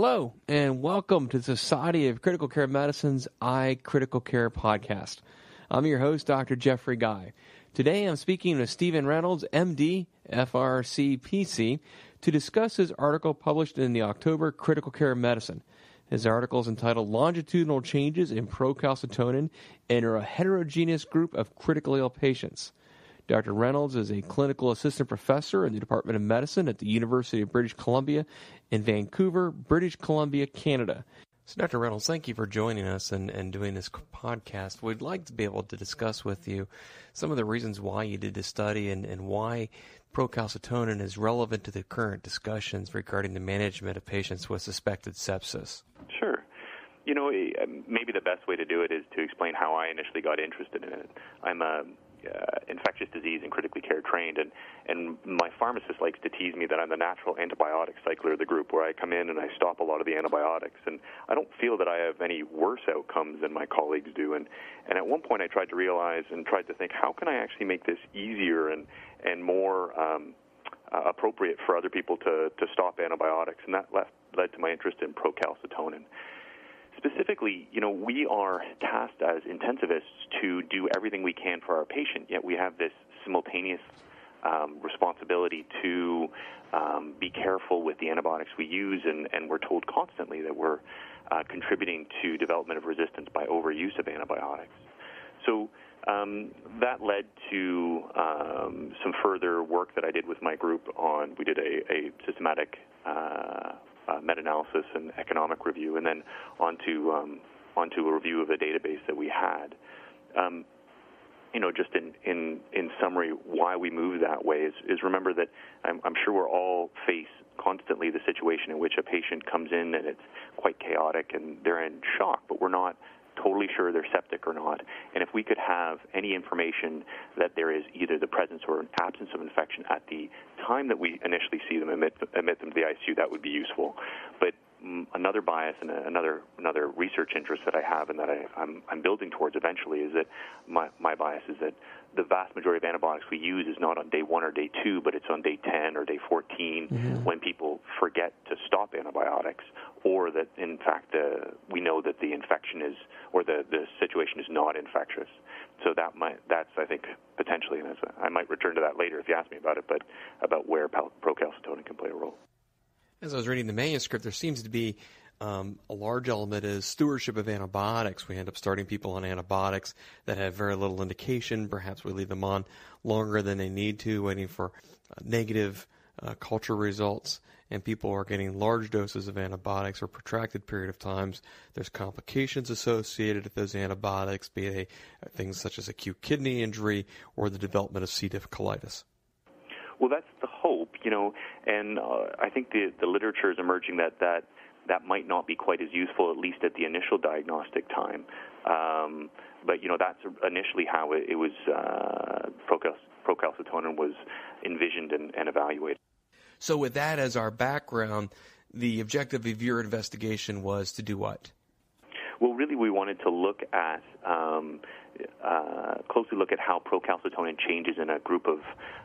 Hello, and welcome to the Society of Critical Care Medicine's iCritical Care podcast. I'm your host, Dr. Jeffrey Guy. Today I'm speaking with Stephen Reynolds, MD, FRC PC, to discuss his article published in the October Critical Care Medicine. His article is entitled Longitudinal Changes in Procalcitonin in a Heterogeneous Group of Critically Ill Patients. Dr. Reynolds is a clinical assistant professor in the Department of Medicine at the University of British Columbia in Vancouver, British Columbia, Canada. So, Dr. Reynolds, thank you for joining us and, and doing this podcast. We'd like to be able to discuss with you some of the reasons why you did this study and, and why procalcitonin is relevant to the current discussions regarding the management of patients with suspected sepsis. Sure. You know, eh, maybe the best way to do it is to explain how I initially got interested in it. I'm a uh, infectious disease and critically care trained, and and my pharmacist likes to tease me that I'm the natural antibiotic cycler of the group, where I come in and I stop a lot of the antibiotics, and I don't feel that I have any worse outcomes than my colleagues do, and and at one point I tried to realize and tried to think how can I actually make this easier and and more um, uh, appropriate for other people to to stop antibiotics, and that left, led to my interest in procalcitonin specifically, you know, we are tasked as intensivists to do everything we can for our patient, yet we have this simultaneous um, responsibility to um, be careful with the antibiotics we use, and, and we're told constantly that we're uh, contributing to development of resistance by overuse of antibiotics. So um, that led to um, some further work that I did with my group on. We did a, a systematic uh, uh, meta-analysis and economic review, and then onto um, onto a review of the database that we had. Um, you know, just in, in, in summary, why we move that way is, is remember that I'm, I'm sure we're all face constantly the situation in which a patient comes in and it's quite chaotic and they're in shock, but we're not totally sure they're septic or not. And if we could have any information that there is either the presence or an absence of infection at the time that we initially see them admit, admit them to the ICU, that would be useful. But another bias and another another research interest that I have and that I, I'm, I'm building towards eventually is that my, my bias is that the vast majority of antibiotics we use is not on day one or day two, but it's on day 10 or day 14 mm-hmm. when people forget to stop antibiotics, or that in fact uh, we know that the infection is or the, the situation is not infectious. So that might that's I think potentially, and I might return to that later if you ask me about it, but about where procalcitonin can play a role. As I was reading the manuscript, there seems to be um, a large element is stewardship of antibiotics. We end up starting people on antibiotics that have very little indication. Perhaps we leave them on longer than they need to, waiting for uh, negative uh, culture results. And people are getting large doses of antibiotics for protracted period of times. There's complications associated with those antibiotics, be they uh, things such as acute kidney injury or the development of C. diff colitis. Well, that's the you know, and uh, I think the the literature is emerging that that that might not be quite as useful, at least at the initial diagnostic time. Um, but you know, that's initially how it, it was uh, procalcitonin was envisioned and, and evaluated. So, with that as our background, the objective of your investigation was to do what? Well, really, we wanted to look at um, uh, closely look at how procalcitonin changes in a group of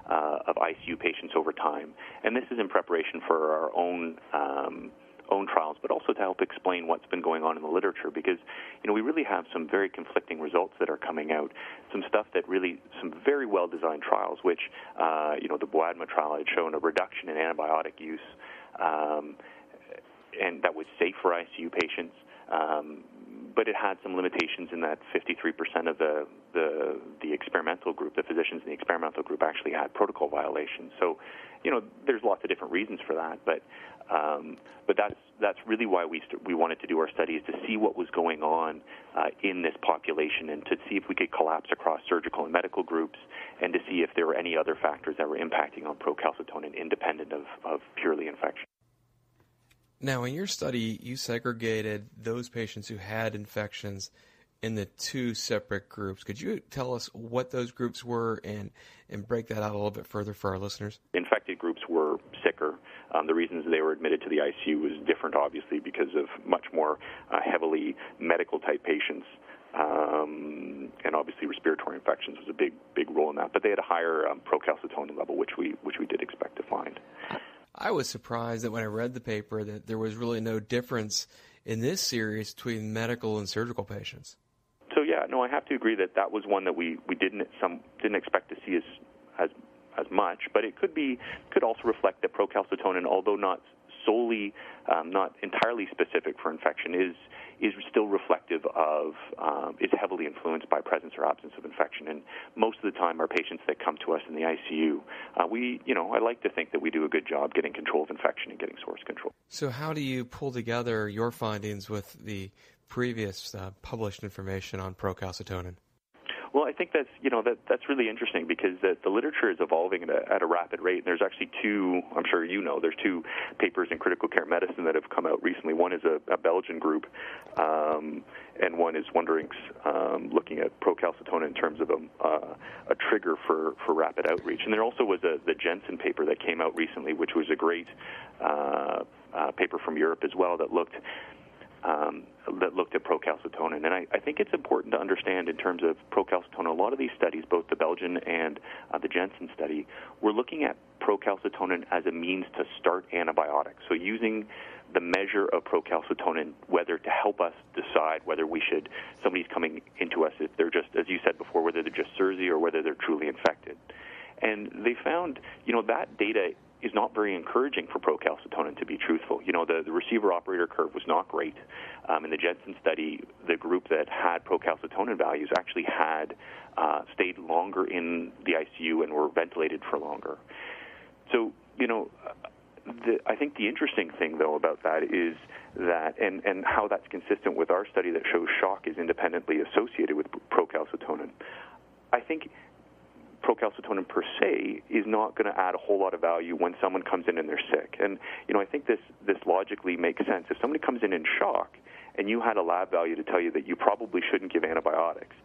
uh, of ICU patients over time, and this is in preparation for our own. Um, own trials, but also to help explain what's been going on in the literature because, you know, we really have some very conflicting results that are coming out. Some stuff that really, some very well designed trials, which, uh, you know, the Bouadma trial had shown a reduction in antibiotic use, um, and that was safe for ICU patients. Um, but it had some limitations in that 53% of the, the the experimental group, the physicians in the experimental group, actually had protocol violations. So, you know, there's lots of different reasons for that, but um, but that's that's really why we st- we wanted to do our study is to see what was going on uh, in this population and to see if we could collapse across surgical and medical groups and to see if there were any other factors that were impacting on procalcitonin independent of, of purely infection. Now, in your study, you segregated those patients who had infections in the two separate groups. Could you tell us what those groups were and, and break that out a little bit further for our listeners? Infected groups were sicker. Um, the reasons they were admitted to the ICU was different, obviously, because of much more uh, heavily medical type patients. Um, and obviously, respiratory infections was a big, big role in that. But they had a higher um, procalcitonin level, which we, which we did expect to find. I was surprised that when I read the paper that there was really no difference in this series between medical and surgical patients. So yeah, no, I have to agree that that was one that we, we didn't some didn't expect to see as as as much, but it could be could also reflect that procalcitonin, although not solely um, not entirely specific for infection, is is still reflective of um, is heavily influenced by presence or absence of infection. And most of the time, our patients that come to us in the ICU, uh, we you know I like to think that we do a good job getting control of infection and getting source control. So how do you pull together your findings with the previous uh, published information on procalcitonin? Well, I think that's you know that that's really interesting because the, the literature is evolving at a, at a rapid rate. And there's actually two, I'm sure you know, there's two papers in critical care medicine that have come out recently. One is a, a Belgian group, um, and one is Wunderink's um, looking at procalcitonin in terms of a, uh, a trigger for, for rapid outreach. And there also was a, the Jensen paper that came out recently, which was a great uh, uh, paper from Europe as well that looked um, that looked at procalcitonin. And I, I, think it's important to understand in terms of procalcitonin, a lot of these studies, both the Belgian and uh, the Jensen study, were looking at procalcitonin as a means to start antibiotics. So using the measure of procalcitonin, whether to help us decide whether we should, somebody's coming into us if they're just, as you said before, whether they're just SIRS or whether they're truly infected. And they found, you know, that data is not very encouraging for procalcitonin, to be truthful. You know, the, the receiver operator curve was not great. Um, in the Jensen study, the group that had procalcitonin values actually had uh, stayed longer in the ICU and were ventilated for longer. So, you know, the, I think the interesting thing, though, about that is that, and, and how that's consistent with our study that shows shock is independently associated with procalcitonin. I think procalcitonin per se is not going to add a whole lot of value when someone comes in and they're sick. And you know, I think this this logically makes sense. If somebody comes in in shock and you had a lab value to tell you that you probably shouldn't give antibiotics,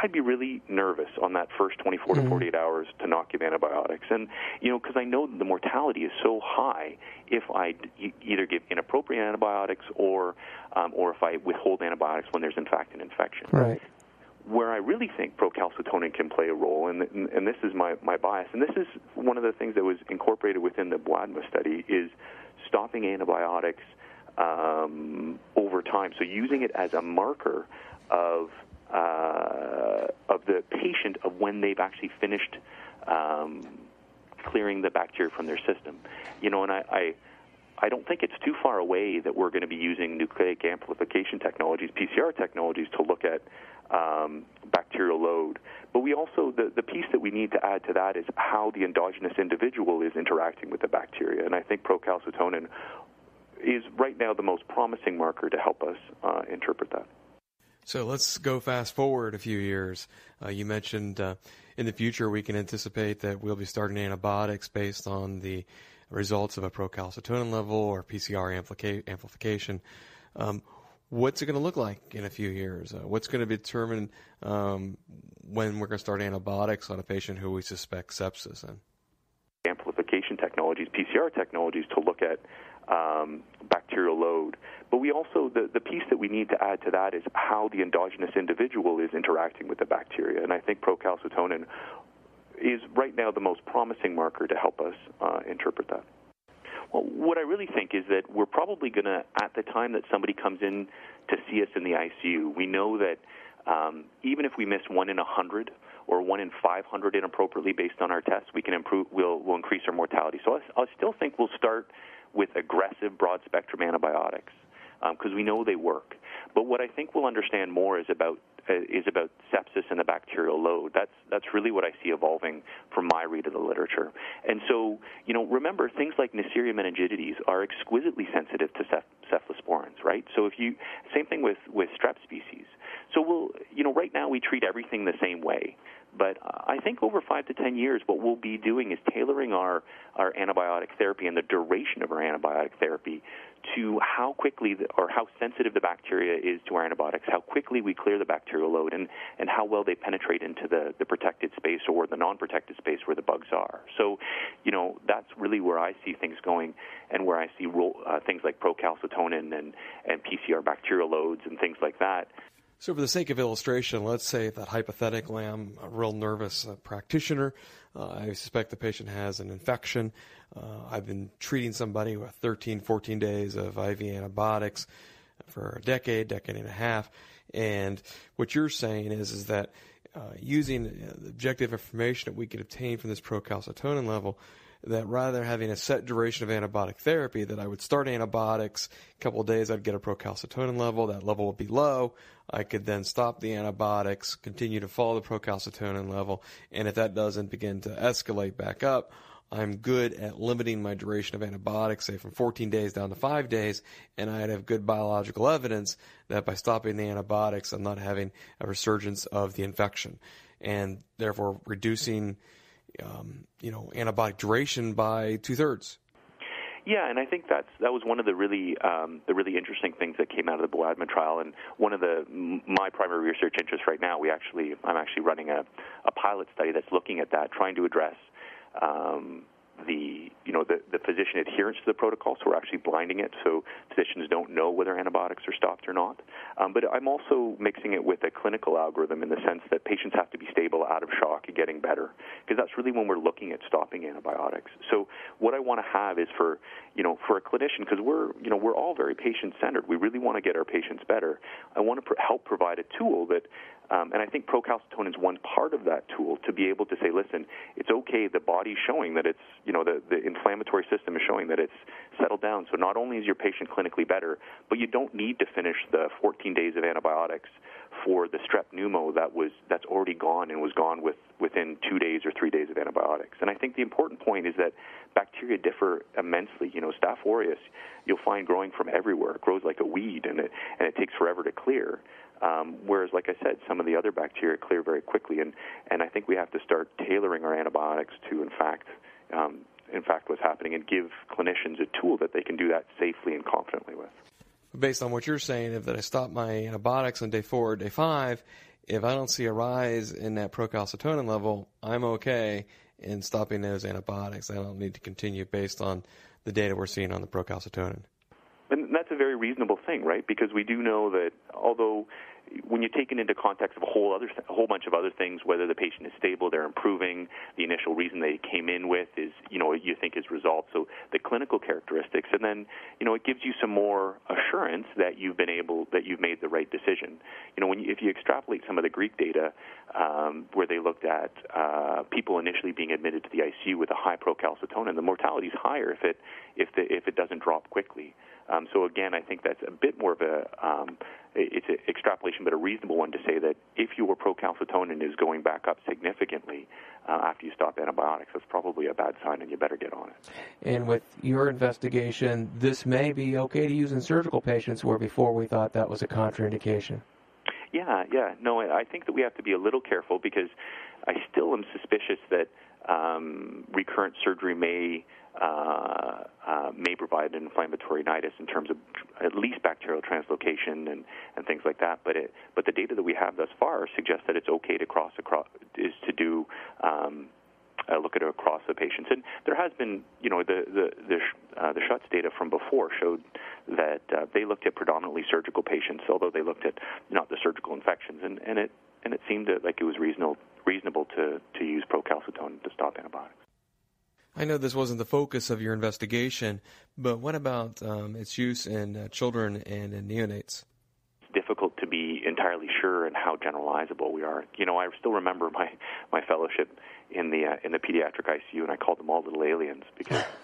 I'd be really nervous on that first 24 mm-hmm. to 48 hours to not give antibiotics. And, you know, because I know the mortality is so high if I d- either give inappropriate antibiotics or, um, or if I withhold antibiotics when there's, in fact, an infection. Right where I really think procalcitonin can play a role, and, and, and, this is my, my bias, and this is one of the things that was incorporated within the Bouadma study, is stopping antibiotics um, over time. So using it as a marker of uh, of the patient of when they've actually finished um, clearing the bacteria from their system. You know, and I, I I don't think it's too far away that we're going to be using nucleic amplification technologies, PCR technologies, to look at um, bacterial load. But we also, the, the piece that we need to add to that is how the endogenous individual is interacting with the bacteria. And I think procalcitonin is right now the most promising marker to help us uh, interpret that. So let's go fast forward a few years. Uh, you mentioned uh, in the future we can anticipate that we'll be starting antibiotics based on the results of a procalcitonin level or PCR amplica- amplification. Um, what's it going to look like in a few years? Uh, what's going to determine um, when we're going to start antibiotics on a patient who we suspect sepsis in? Amplification technologies, PCR technologies to look at um, bacterial load. But we also, the, the piece that we need to add to that is how the endogenous individual is interacting with the bacteria. And I think procalcitonin is right now the most promising marker to help us uh, interpret that. Well, what I really think is that we're probably going to, at the time that somebody comes in to see us in the ICU, we know that um, even if we miss one in a hundred or one in 500 inappropriately based on our tests, we can improve. We'll, we'll increase our mortality. So I, I still think we'll start with aggressive broad spectrum antibiotics because um, we know they work. But what I think we'll understand more is about Uh, is about sepsis and the bacterial load. That's that's really what I see evolving from my read of the literature. And so, you know, remember things like Neisseria meningitidis are exquisitely sensitive to ceph- cephalosporins, right? So if you same thing with with strep species. So we'll, you know, right now we treat everything the same way. But I think over five to ten years, what we'll be doing is tailoring our, our antibiotic therapy and the duration of our antibiotic therapy to how quickly the, or how sensitive the bacteria is to our antibiotics, how quickly we clear the bacterial load, and, and how well they penetrate into the, the protected space or the non-protected space where the bugs are. So, you know, that's really where I see things going and where I see uh, things like procalcitonin and, and PCR bacterial loads and things like that So, for the sake of illustration, let's say that hypothetically I'm a real nervous uh, practitioner. Uh, I suspect the patient has an infection. Uh, I've been treating somebody with 13, 14 days of IV antibiotics for a decade, decade and a half. And what you're saying is, is that uh, using the objective information that we could obtain from this procalcitonin level, that rather than having a set duration of antibiotic therapy, that I would start antibiotics, a couple days I'd get a procalcitonin level, that level would be low. I could then stop the antibiotics, continue to follow the procalcitonin level, and if that doesn't begin to escalate back up, I'm good at limiting my duration of antibiotics, say from 14 days down to five days, and I'd have good biological evidence that by stopping the antibiotics, I'm not having a resurgence of the infection, and therefore reducing, um, you know, antibiotic duration by two thirds. Yeah, and I think that's that was one of the really um, the really interesting things that came out of the Boadman trial, and one of the my primary research interests right now. We actually I'm actually running a, a pilot study that's looking at that, trying to address um, the you know the, the physician adherence to the protocol, so we're actually blinding it, so physicians don't know whether antibiotics are stopped or not. Um, but I'm also mixing it with a clinical algorithm in the sense that patients have to be stable, out of shock, and getting better, because that's really when we're looking at stopping antibiotics. So what I want to have is for you know for a clinician, because we're you know we're all very patient centered. We really want to get our patients better. I want to pr- help provide a tool that um, and I think procalcitonin is one part of that tool to be able to say, listen, The body's showing that it's, you know, the, the inflammatory system is showing that it's settled down. So not only is your patient clinically better, but you don't need to finish the 14 days of antibiotics for the strep pneumo that was that's already gone and was gone with within two days or three days of antibiotics. And I think the important point is that bacteria differ immensely. You know, Staph aureus you'll find growing from everywhere. It grows like a weed, and it and it takes forever to clear. Um, whereas, like I said, some of the other bacteria clear very quickly, and, and I think we have to start tailoring our antibiotics to, in fact, um, in fact, what's happening, and give clinicians a tool that they can do that safely and confidently with. Based on what you're saying, if I stop my antibiotics on day four or day five, if I don't see a rise in that procalcitonin level, I'm okay in stopping those antibiotics. I don't need to continue based on the data we're seeing on the procalcitonin. That's a very reasonable thing, right? Because we do know that although when you take it into context of a whole other a whole bunch of other things, whether the patient is stable, they're improving, the initial reason they came in with is you know you think is resolved. So the clinical characteristics, and then you know it gives you some more assurance that you've been able that you've made the right decision. You know when you, if you extrapolate some of the Greek data um, where they looked at uh, people initially being admitted to the ICU with a high procalcitonin, the mortality is higher if it if the if it doesn't drop quickly. Um, so again, I think that's a bit more of a um, it's an extrapolation, but a reasonable one to say that if your procalcitonin is going back up significantly uh, after you stop antibiotics, that's probably a bad sign, and you better get on it. And with your investigation, this may be okay to use in surgical patients, where before we thought that was a contraindication. Yeah, yeah. No, I think that we have to be a little careful because I still am suspicious that um, recurrent surgery may uh, uh, may provide an inflammatory nidus in terms of at least bacterial translocation and, and things like that. But it, but the data that we have thus far suggests that it's okay to cross across is to do um, look at it across the patients. And there has been, you know, the the the, uh, the Schuetz data from before showed that uh, they looked at predominantly surgical patients, although they looked at not the surgical infections, and, and it and it seemed that, like it was reasonable reasonable to to use procalcitonin to stop antibiotics. I know this wasn't the focus of your investigation, but what about um, its use in uh, children and in neonates? It's difficult to be entirely sure and how generalizable we are. You know, I still remember my my fellowship in the uh, in the pediatric ICU, and I called them all little aliens because.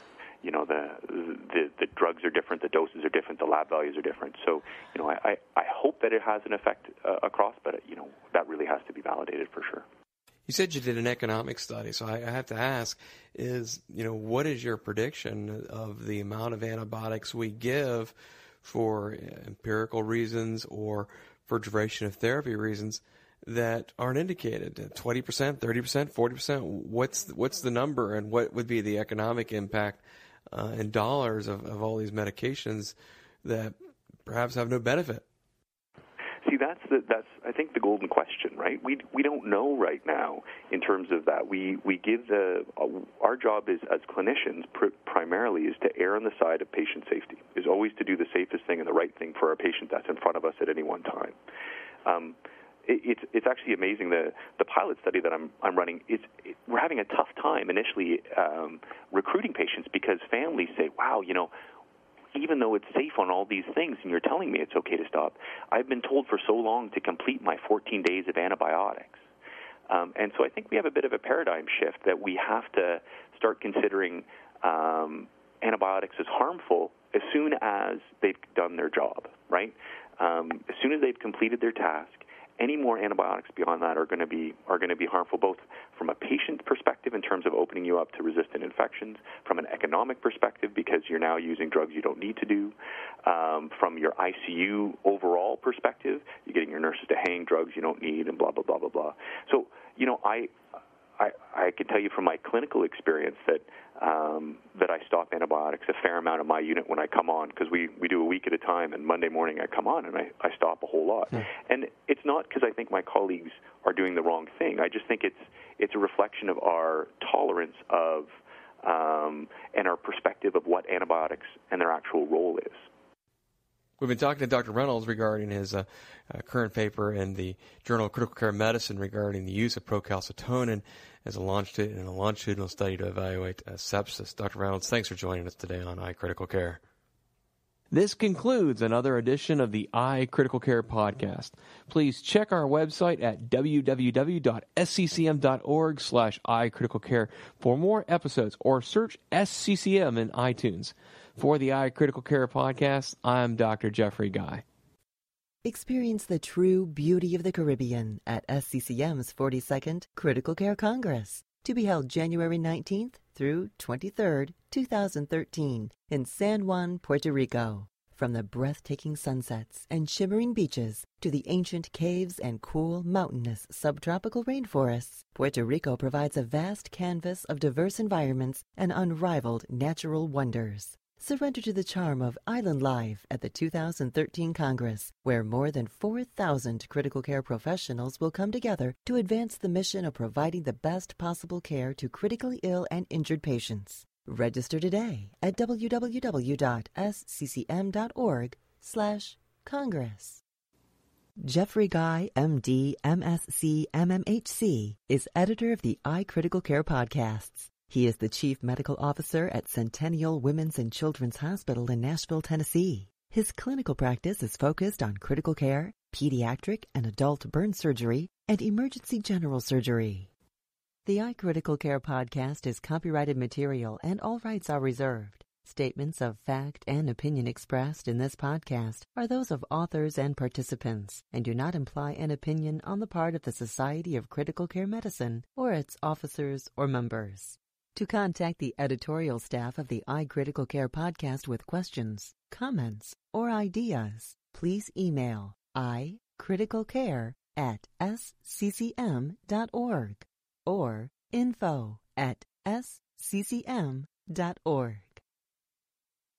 you know the, the the drugs are different, the doses are different, the lab values are different. So, you know, I I, I hope that it has an effect uh, across, but you know that really has to be validated for sure. You said you did an economic study, so I, have to ask: is you know what is your prediction of the amount of antibiotics we give for empirical reasons or for duration of therapy reasons that aren't indicated? Twenty percent, thirty percent, forty percent. What's what's the number, and what would be the economic impact uh, in dollars of, of all these medications that perhaps have no benefit? See, that's the, that's I think the golden question, right? We we don't know right now in terms of that. We we give the uh, our job is as clinicians pr- primarily is to err on the side of patient safety. Is always to do the safest thing and the right thing for our patient that's in front of us at any one time. Um, it, it's it's actually amazing the the pilot study that I'm I'm running. It's it, we're having a tough time initially um, recruiting patients because families say, "Wow, you know." Even though it's safe on all these things, and you're telling me it's okay to stop, I've been told for so long to complete my 14 days of antibiotics. Um, and so I think we have a bit of a paradigm shift that we have to start considering um, antibiotics as harmful as soon as they've done their job, right? Um, as soon as they've completed their task, any more antibiotics beyond that are going to be are going to be harmful both from a patient perspective in terms of opening you up to resistant infections, from an economic perspective because you're now using drugs you don't need to do, um, from your ICU overall perspective, you're getting your nurses to hang drugs you don't need, and blah blah blah blah blah. So you know I I, I can tell you from my clinical experience that um, that I stop antibiotics a fair amount of my unit when I come on because we, we do a week at a time, and Monday morning I come on and I, I stop a whole lot. Mm. And it's not because I think my colleagues are doing the wrong thing. I just think it's it's a reflection of our tolerance of um, and our perspective of what antibiotics and their actual role is. We've been talking to Dr. Reynolds regarding his uh, uh, current paper in the Journal of Critical Care Medicine regarding the use of procalcitonin as a longitudinal, in a longitudinal study to evaluate uh, sepsis. Dr. Reynolds, thanks for joining us today on iCritical Care. This concludes another edition of the iCritical Care podcast. Please check our website at www.sccm.org slash iCriticalCare for more episodes or search SCCM in iTunes. For the iCritical Care podcast, I'm Dr. Jeffrey Guy. Experience the true beauty of the Caribbean at SCCM's 42nd Critical Care Congress to be held January 19th through 23rd, 2013 in San Juan, Puerto Rico. From the breathtaking sunsets and shimmering beaches to the ancient caves and cool, mountainous subtropical rainforests, Puerto Rico provides a vast canvas of diverse environments and unrivaled natural wonders. Surrender to the charm of island life at the 2013 Congress, where more than 4,000 critical care professionals will come together to advance the mission of providing the best possible care to critically ill and injured patients. Register today at www.sccm.org/congress. Jeffrey Guy, MD, MSc, MMHC, is editor of the iCritical Care podcasts. He is the Chief Medical Officer at Centennial Women's and Children's Hospital in Nashville, Tennessee. His clinical practice is focused on critical care, pediatric and adult burn surgery, and emergency general surgery. The iCritical Care podcast is copyrighted material and all rights are reserved. Statements of fact and opinion expressed in this podcast are those of authors and participants and do not imply an opinion on the part of the Society of Critical Care Medicine or its officers or members. To contact the editorial staff of the iCritical Care podcast with questions, comments, or ideas, please email icriticalcare at sccm.org or info at sccm.org.